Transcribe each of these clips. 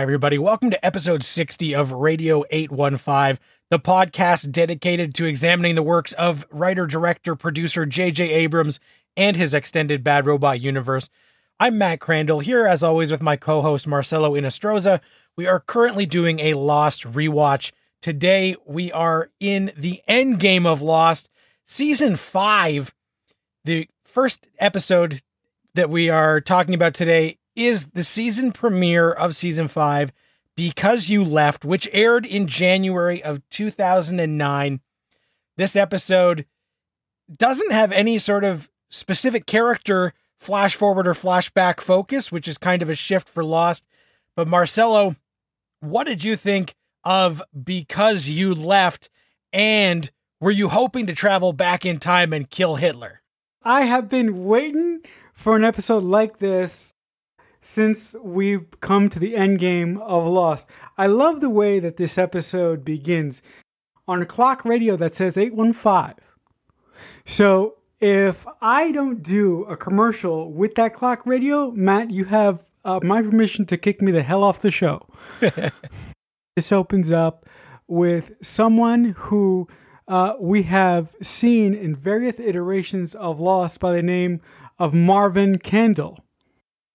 Hi, everybody. Welcome to episode 60 of Radio 815, the podcast dedicated to examining the works of writer, director, producer J.J. Abrams and his extended Bad Robot universe. I'm Matt Crandall, here as always with my co host Marcelo Inostroza. We are currently doing a Lost rewatch. Today, we are in the end game of Lost, season five. The first episode that we are talking about today is the season premiere of season five, Because You Left, which aired in January of 2009. This episode doesn't have any sort of specific character flash forward or flashback focus, which is kind of a shift for Lost. But Marcelo, what did you think of Because You Left? And were you hoping to travel back in time and kill Hitler? I have been waiting for an episode like this since we've come to the end game of Lost. I love the way that this episode begins on a clock radio that says 815. So if I don't do a commercial with that clock radio, Matt, you have uh, my permission to kick me the hell off the show. this opens up with someone who uh, we have seen in various iterations of Lost by the name of Marvin Candle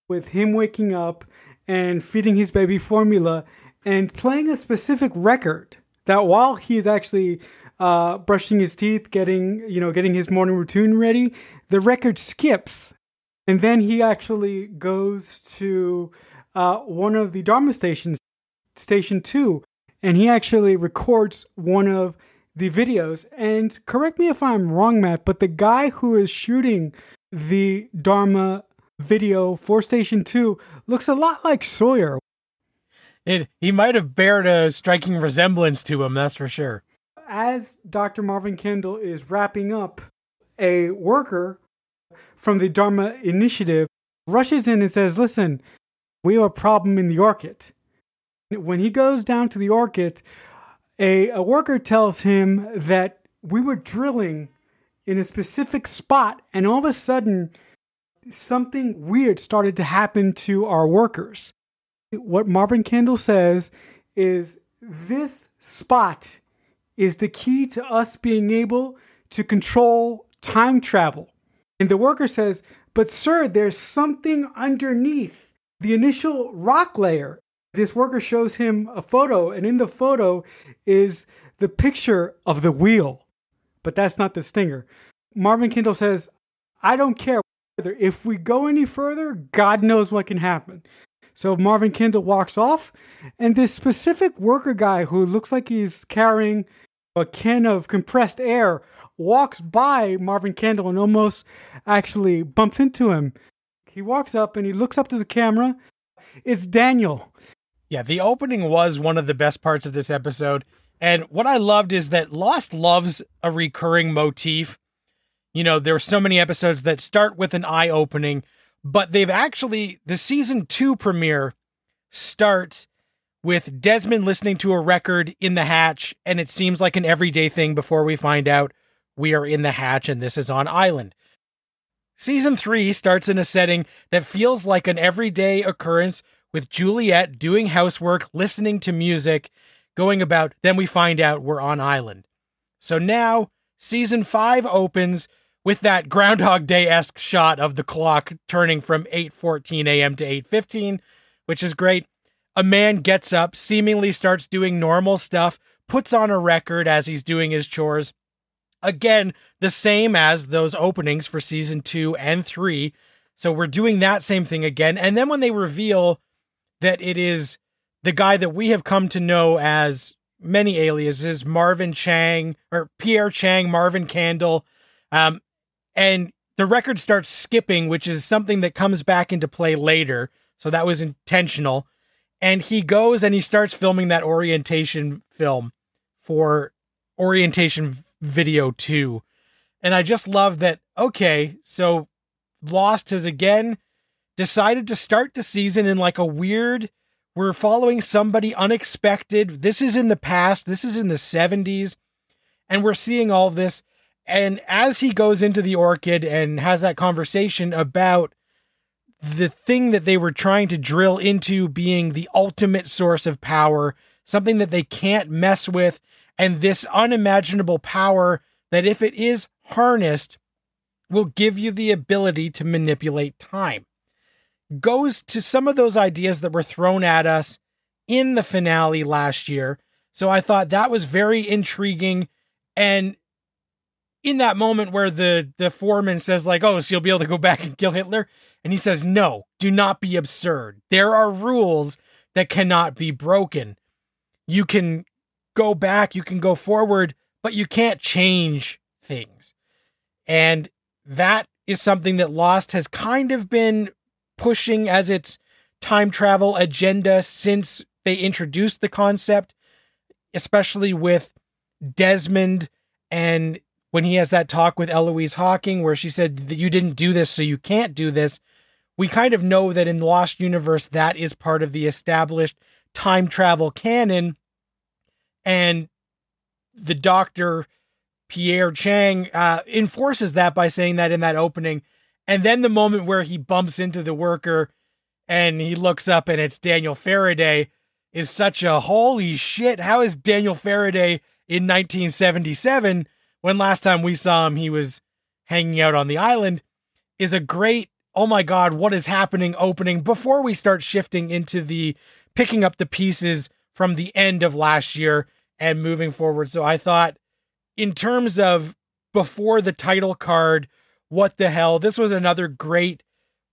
with him waking up and feeding his baby formula and playing a specific record that while he is actually uh, brushing his teeth, getting you know getting his morning routine ready, the record skips, and then he actually goes to uh, one of the Dharma stations, station two, and he actually records one of the videos. And correct me if I'm wrong, Matt, but the guy who is shooting the Dharma video for Station 2 looks a lot like Sawyer. It, he might have bared a striking resemblance to him, that's for sure. As Dr. Marvin Kendall is wrapping up, a worker from the Dharma Initiative rushes in and says, Listen, we have a problem in the orchid. When he goes down to the orchid, a, a worker tells him that we were drilling in a specific spot, and all of a sudden, something weird started to happen to our workers. What Marvin Kendall says is this spot is the key to us being able to control time travel. And the worker says, But sir, there's something underneath the initial rock layer. This worker shows him a photo, and in the photo is the picture of the wheel. But that's not the stinger. Marvin Kendall says, I don't care if we go any further, God knows what can happen. So Marvin Kendall walks off, and this specific worker guy who looks like he's carrying a can of compressed air walks by Marvin Kendall and almost actually bumps into him. He walks up and he looks up to the camera. It's Daniel. Yeah, the opening was one of the best parts of this episode. And what I loved is that Lost loves a recurring motif you know, there are so many episodes that start with an eye opening, but they've actually, the season two premiere starts with Desmond listening to a record in the hatch, and it seems like an everyday thing before we find out we are in the hatch and this is on island. Season three starts in a setting that feels like an everyday occurrence with Juliet doing housework, listening to music, going about, then we find out we're on island. So now season five opens with that Groundhog Day esque shot of the clock turning from 8:14 a.m. to 8:15, which is great. A man gets up, seemingly starts doing normal stuff, puts on a record as he's doing his chores. Again, the same as those openings for season two and three. So we're doing that same thing again. And then when they reveal that it is the guy that we have come to know as many aliases, Marvin Chang or Pierre Chang, Marvin Candle, um, and the record starts skipping, which is something that comes back into play later. So that was intentional. And he goes and he starts filming that orientation film for orientation video two. And I just love that. Okay, so Lost has again decided to start the season in like a weird. We're following somebody unexpected. This is in the past. This is in the 70s. And we're seeing all this. And as he goes into the orchid and has that conversation about the thing that they were trying to drill into being the ultimate source of power, something that they can't mess with, and this unimaginable power that, if it is harnessed, will give you the ability to manipulate time. Goes to some of those ideas that were thrown at us in the finale last year. So I thought that was very intriguing. And in that moment where the the foreman says like, "Oh, so you'll be able to go back and kill Hitler," and he says, "No, do not be absurd. There are rules that cannot be broken. You can go back, you can go forward, but you can't change things." And that is something that Lost has kind of been pushing as its time travel agenda since they introduced the concept, especially with Desmond and when he has that talk with Eloise Hawking, where she said that you didn't do this, so you can't do this. We kind of know that in Lost Universe, that is part of the established time travel canon. And the doctor, Pierre Chang, uh, enforces that by saying that in that opening. And then the moment where he bumps into the worker and he looks up and it's Daniel Faraday is such a holy shit. How is Daniel Faraday in 1977? When last time we saw him, he was hanging out on the island, is a great, oh my God, what is happening opening before we start shifting into the picking up the pieces from the end of last year and moving forward. So I thought, in terms of before the title card, what the hell, this was another great,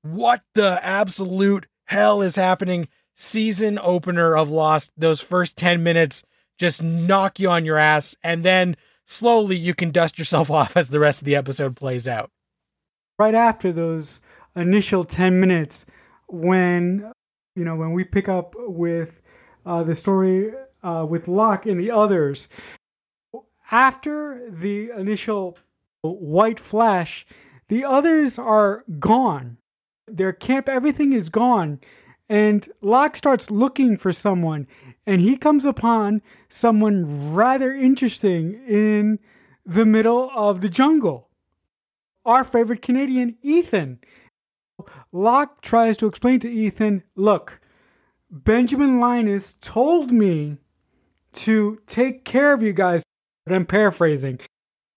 what the absolute hell is happening season opener of Lost. Those first 10 minutes just knock you on your ass. And then slowly you can dust yourself off as the rest of the episode plays out. Right after those initial 10 minutes, when, you know, when we pick up with uh, the story uh, with Locke and the others, after the initial white flash, the others are gone. Their camp, everything is gone. And Locke starts looking for someone and he comes upon someone rather interesting in the middle of the jungle. Our favorite Canadian, Ethan. Locke tries to explain to Ethan look, Benjamin Linus told me to take care of you guys, but I'm paraphrasing.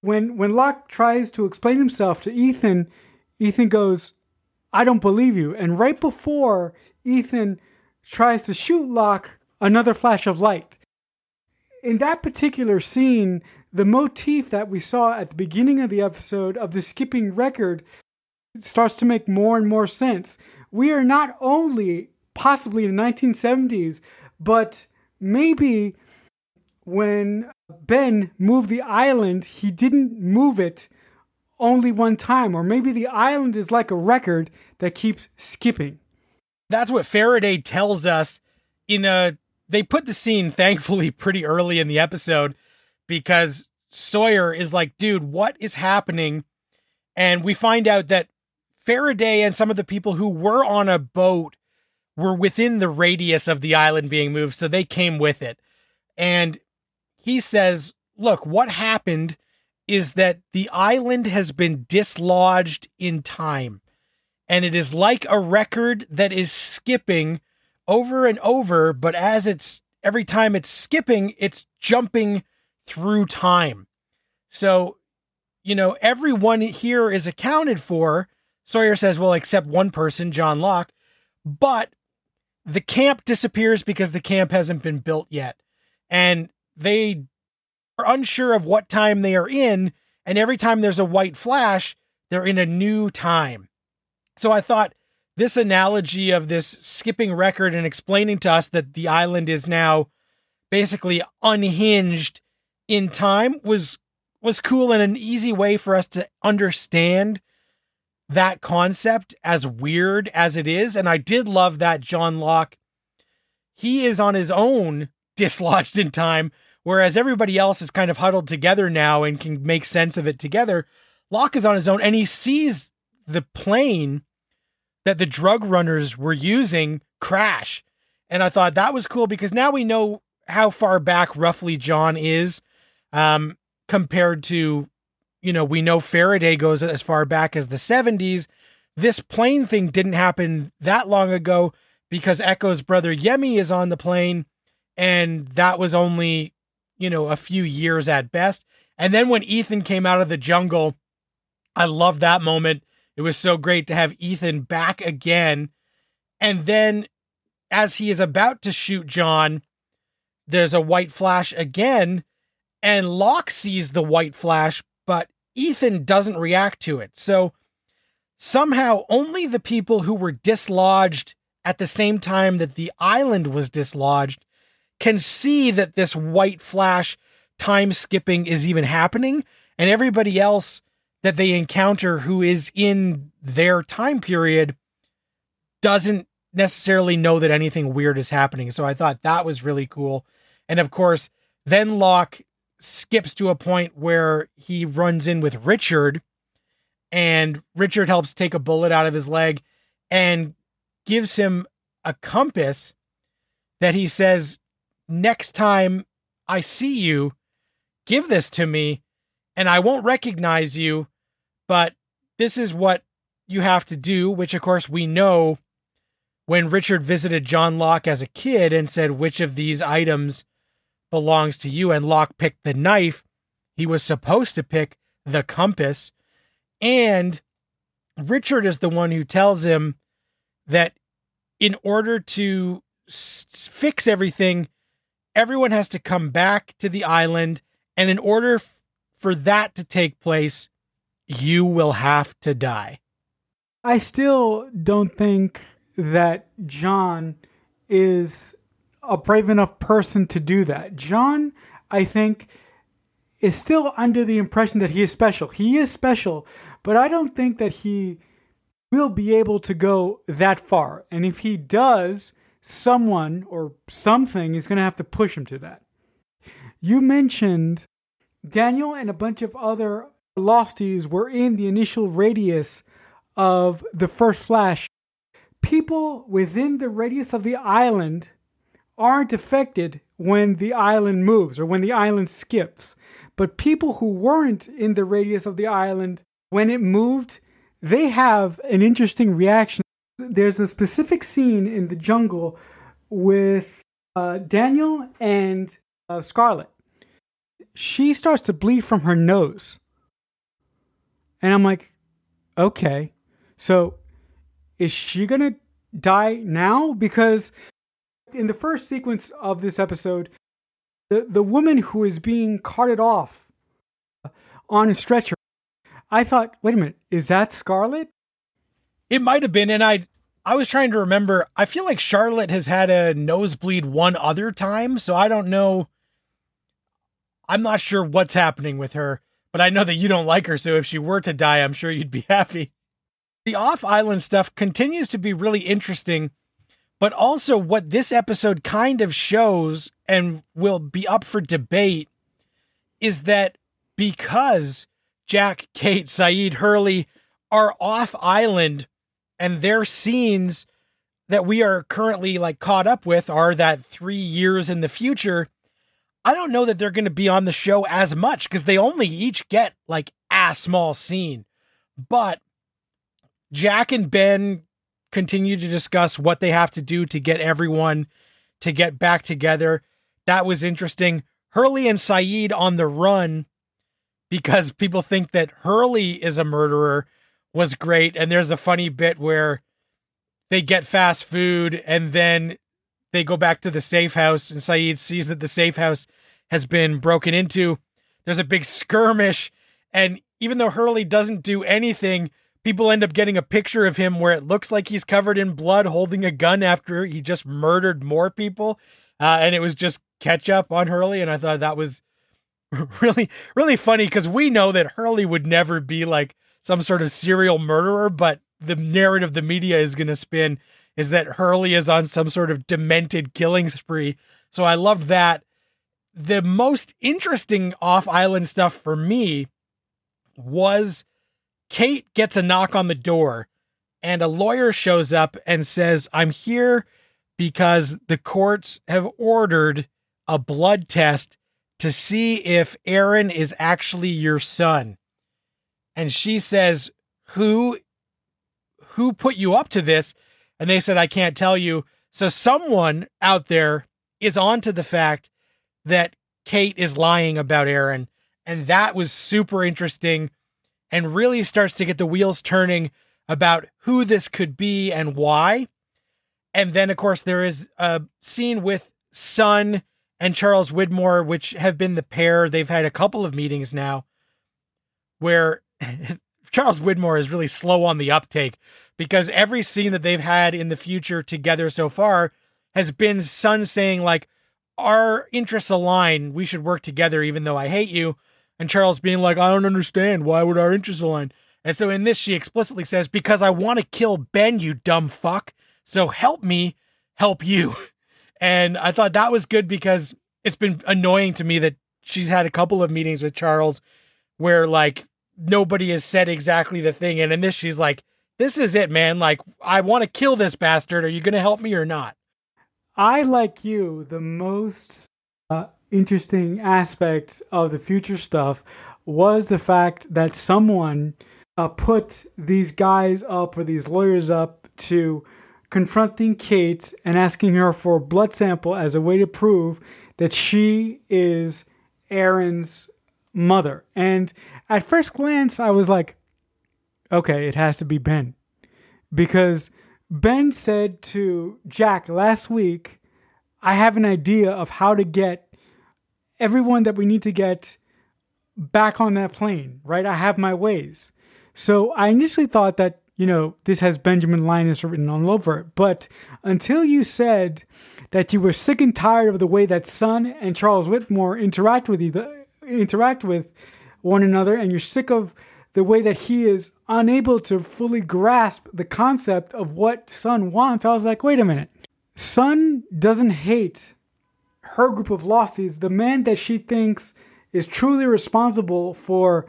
When, when Locke tries to explain himself to Ethan, Ethan goes, I don't believe you. And right before Ethan tries to shoot Locke, another flash of light. In that particular scene, the motif that we saw at the beginning of the episode of the skipping record starts to make more and more sense. We are not only possibly in the 1970s, but maybe when Ben moved the island, he didn't move it only one time, or maybe the island is like a record that keeps skipping. That's what Faraday tells us in a they put the scene thankfully pretty early in the episode because Sawyer is like, dude, what is happening? And we find out that Faraday and some of the people who were on a boat were within the radius of the island being moved, so they came with it. And he says, look, what happened is that the island has been dislodged in time. And it is like a record that is skipping over and over, but as it's every time it's skipping, it's jumping through time. So, you know, everyone here is accounted for. Sawyer says, well, except one person, John Locke, but the camp disappears because the camp hasn't been built yet. And they are unsure of what time they are in. And every time there's a white flash, they're in a new time. So I thought this analogy of this skipping record and explaining to us that the island is now basically unhinged in time was was cool and an easy way for us to understand that concept as weird as it is. And I did love that John Locke he is on his own dislodged in time whereas everybody else is kind of huddled together now and can make sense of it together. Locke is on his own and he sees the plane that the drug runners were using crash. And I thought that was cool because now we know how far back roughly John is um, compared to, you know, we know Faraday goes as far back as the 70s. this plane thing didn't happen that long ago because Eko's brother Yemi is on the plane, and that was only, you know, a few years at best. And then when Ethan came out of the jungle, I love that moment. It was so great to have Ethan back again. And then as he is about to shoot John, there's a white flash again, and Locke sees the white flash, but Ethan doesn't react to it. So somehow only the people who were dislodged at the same time that the island was dislodged can see that this white flash time skipping is even happening and everybody else that they encounter who is in their time period doesn't necessarily know that anything weird is happening. So I thought that was really cool. And of course, then Locke skips to a point where he runs in with Richard and Richard helps take a bullet out of his leg and gives him a compass that he says, Next time I see you, give this to me, and I won't recognize you, but this is what you have to do, which of course we know when Richard visited John Locke as a kid and said, Which of these items belongs to you? And Locke picked the knife, he was supposed to pick the compass. And Richard is the one who tells him that in order to s- fix everything, everyone has to come back to the island. And in order f- for that to take place, you will have to die. I still don't think that John is a brave enough person to do that. John, I think, is still under the impression that he is special. He is special, but I don't think that he will be able to go that far. And if he does, someone or something is going to have to push him to that. You mentioned Daniel and a bunch of other Losties were in the initial radius of the first flash. People within the radius of the island aren't affected when the island moves or when the island skips. But people who weren't in the radius of the island when it moved, they have an interesting reaction. There's a specific scene in the jungle with uh, Daniel and uh, Scarlet. She starts to bleed from her nose. And I'm like, okay, so is she going to die now? Because in the first sequence of this episode, the, the woman who is being carted off on a stretcher, I thought, wait a minute, is that Scarlet? It might have been, and I I was trying to remember. I feel like Charlotte has had a nosebleed one other time, so I don't know. I'm not sure what's happening with her, but I know that you don't like her, so if she were to die, I'm sure you'd be happy. The off island stuff continues to be really interesting, but also what this episode kind of shows and will be up for debate is that because Jack, Kate, Sayid, Hurley are off island and their scenes that we are currently like caught up with are that three years in the future. I don't know that they're going to be on the show as much because they only each get like a small scene. But Jack and Ben continue to discuss what they have to do to get everyone to get back together. That was interesting. Hurley and Sayid on the run because people think that Hurley is a murderer was great. And there's a funny bit where they get fast food and then they go back to the safe house and Sayid sees that the safe house has been broken into. There's a big skirmish. And even though Hurley doesn't do anything, people end up getting a picture of him where it looks like he's covered in blood holding a gun after he just murdered more people. Uh, and it was just catch up on Hurley. And I thought that was really, really funny because we know that Hurley would never be like some sort of serial murderer, but the narrative the media is going to spin is that Hurley is on some sort of demented killing spree. So I loved that. The most interesting off island stuff for me was Kate gets a knock on the door and a lawyer shows up and says, I'm here because the courts have ordered a blood test to see if Aaron is actually your son. And she says, Who who put you up to this? And they said, I can't tell you. So someone out there is onto the fact that Kate is lying about Aaron. And that was super interesting and really starts to get the wheels turning about who this could be and why. And then, of course, there is a scene with Sun and Charles Widmore, which have been the pair. They've had a couple of meetings now where Charles Widmore is really slow on the uptake because every scene that they've had in the future together so far has been Sun saying, like, our interests align. We should work together, even though I hate you. And Charles being like, I don't understand. Why would our interests align? And so in this, she explicitly says, Because I want to kill Ben, you dumb fuck. So help me help you. And I thought that was good because it's been annoying to me that she's had a couple of meetings with Charles where like nobody has said exactly the thing. And in this, she's like, This is it, man. Like, I want to kill this bastard. Are you going to help me or not? I, like you, the most uh, interesting aspect of the future stuff was the fact that someone uh, put these guys up or these lawyers up to confronting Kate and asking her for a blood sample as a way to prove that she is Aaron's mother. And at first glance, I was like, okay, it has to be Ben. Because Ben said to Jack last week, I have an idea of how to get everyone that we need to get back on that plane, right? I have my ways. So I initially thought that, you know, this has Benjamin Linus written all over it. But until you said that you were sick and tired of the way that Sun and Charles Widmore interact with you, interact with one another, and you're sick of the way that he is unable to fully grasp the concept of what Sun wants, I was like, wait a minute. Sun doesn't hate her group of losties. The man that she thinks is truly responsible for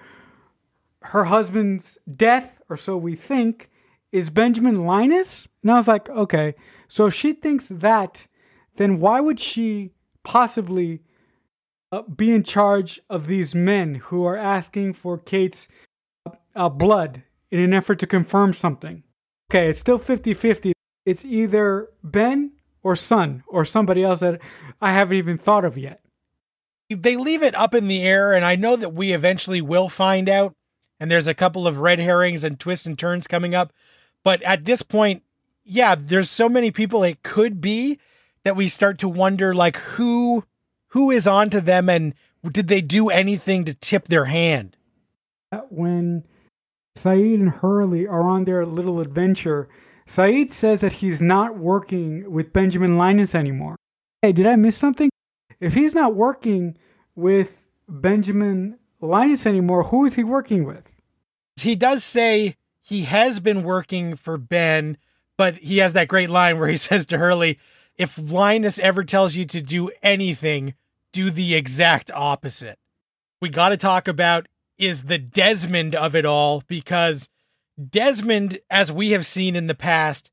her husband's death, or so we think, is Benjamin Linus. And I was like, okay, so if she thinks that, then why would she possibly uh, be in charge of these men who are asking for Kate's uh, blood in an effort to confirm something? Okay, it's still 50 50. It's either Ben or Sun or somebody else that I haven't even thought of yet. They leave it up in the air, and I know that we eventually will find out. And there's a couple of red herrings and twists and turns coming up. But at this point, yeah, there's so many people it could be that we start to wonder like who who is onto them and did they do anything to tip their hand? When Sayid and Hurley are on their little adventure, Sayid says that he's not working with Benjamin Linus anymore. Hey, did I miss something? If he's not working with Benjamin Linus anymore, who is he working with? He does say he has been working for Ben, but he has that great line where he says to Hurley, if Linus ever tells you to do anything, do the exact opposite. We got to talk about is the Desmond of it all because Desmond, as we have seen in the past,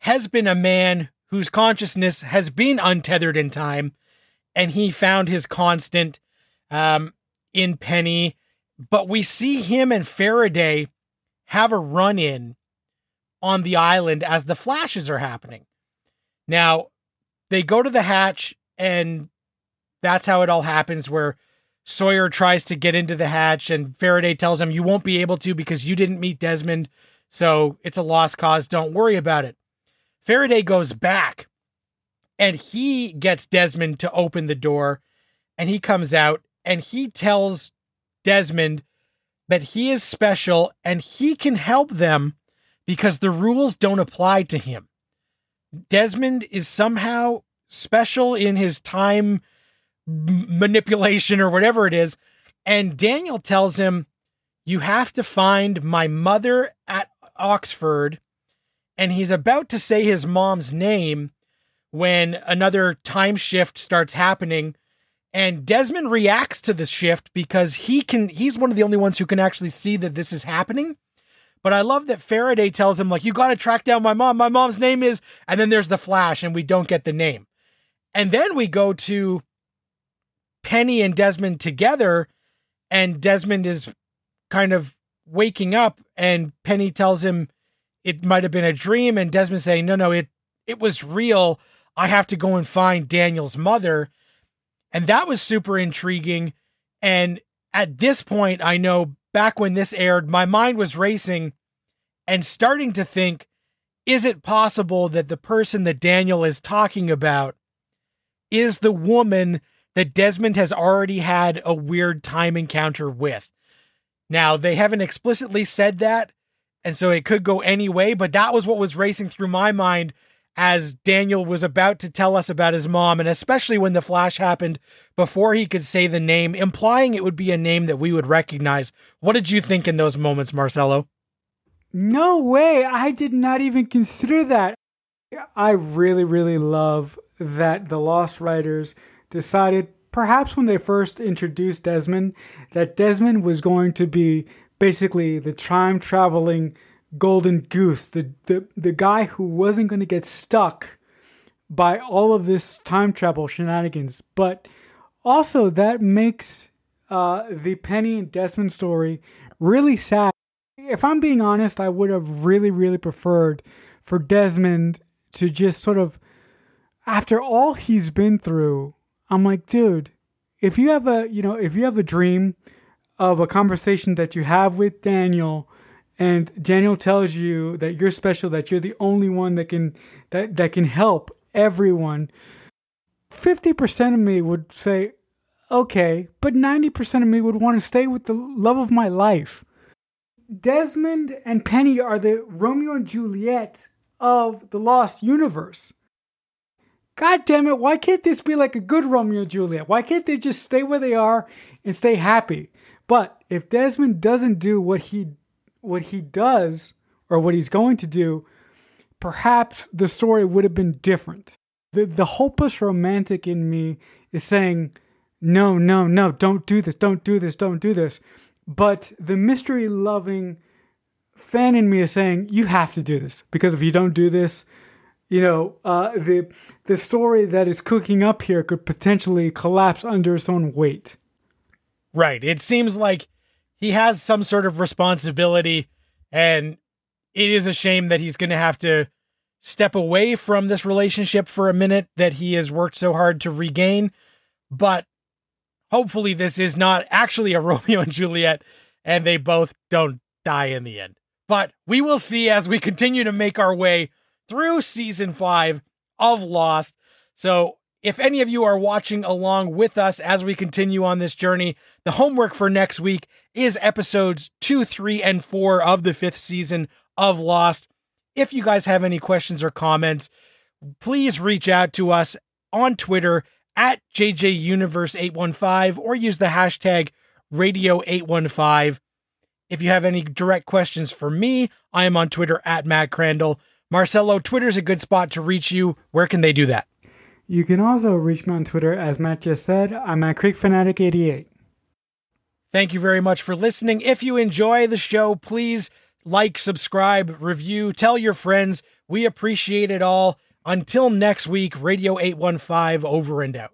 has been a man whose consciousness has been untethered in time, and he found his constant um, in Penny. But we see him and Faraday have a run in on the island as the flashes are happening. Now, they go to the hatch, and that's how it all happens, where Sawyer tries to get into the hatch, and Faraday tells him, You won't be able to because you didn't meet Desmond. So it's a lost cause. Don't worry about it. Faraday goes back and he gets Desmond to open the door, and he comes out and he tells Desmond that he is special and he can help them because the rules don't apply to him. Desmond is somehow special in his time manipulation or whatever it is. And Daniel tells him, You have to find my mother at Oxford. And he's about to say his mom's name when another time shift starts happening. And Desmond reacts to the shift because he can, he's one of the only ones who can actually see that this is happening. But I love that Faraday tells him, like, you got to track down my mom. My mom's name is, and then there's the flash, and we don't get the name. And then we go to Penny and Desmond together, and Desmond is kind of waking up, and Penny tells him it might have been a dream, and Desmond saying, no, no, it it was real. I have to go and find Daniel's mother. And that was super intriguing. And at this point, I know back when this aired, my mind was racing and starting to think is it possible that the person that Daniel is talking about is the woman that Desmond has already had a weird time encounter with? Now, they haven't explicitly said that, and so it could go any way, but that was what was racing through my mind as Daniel was about to tell us about his mom, and especially when the flash happened before he could say the name, implying it would be a name that we would recognize. What did you think in those moments, Marcelo? No way. I did not even consider that. I really, really love that the Lost Writers decided, perhaps when they first introduced Desmond, that Desmond was going to be basically the time traveling golden goose, the, the, the guy who wasn't going to get stuck by all of this time travel shenanigans. But also, that makes uh, the Penny and Desmond story really sad. If I'm being honest, I would have really, really preferred for Desmond to just sort of, after all he's been through, I'm like, dude, if you have a, you know, if you have a dream of a conversation that you have with Daniel and Daniel tells you that you're special, that you're the only one that can that that can help everyone. 50% of me would say, okay, but 90% of me would want to stay with the love of my life. Desmond and Penny are the Romeo and Juliet of the Lost Universe. God damn it, why can't this be like a good Romeo and Juliet? Why can't they just stay where they are and stay happy? But if Desmond doesn't do what he what he does or what he's going to do, perhaps the story would have been different. The, the hopeless romantic in me is saying, no, no, no, don't do this, don't do this, don't do this. But the mystery loving fan in me is saying, you have to do this because if you don't do this, you know, uh, the the story that is cooking up here could potentially collapse under its own weight. Right. It seems like he has some sort of responsibility and it is a shame that he's going to have to step away from this relationship for a minute that he has worked so hard to regain but hopefully this is not actually a Romeo and Juliet and they both don't die in the end but we will see as we continue to make our way through season 5 of Lost so if any of you are watching along with us as we continue on this journey, the homework for next week is episodes two, three, and four of the fifth season of Lost. If you guys have any questions or comments, please reach out to us on Twitter at JJUniverse815 or use the hashtag Radio815. If you have any direct questions for me, I am on Twitter at Matt Crandall. Marcelo, Twitter's a good spot to reach you. Where can they do that? You can also reach me on Twitter, as Matt just said. I'm at CreekFanatic88. Thank you very much for listening. If you enjoy the show, please like, subscribe, review, tell your friends. We appreciate it all. Until next week, Radio 815 over and out.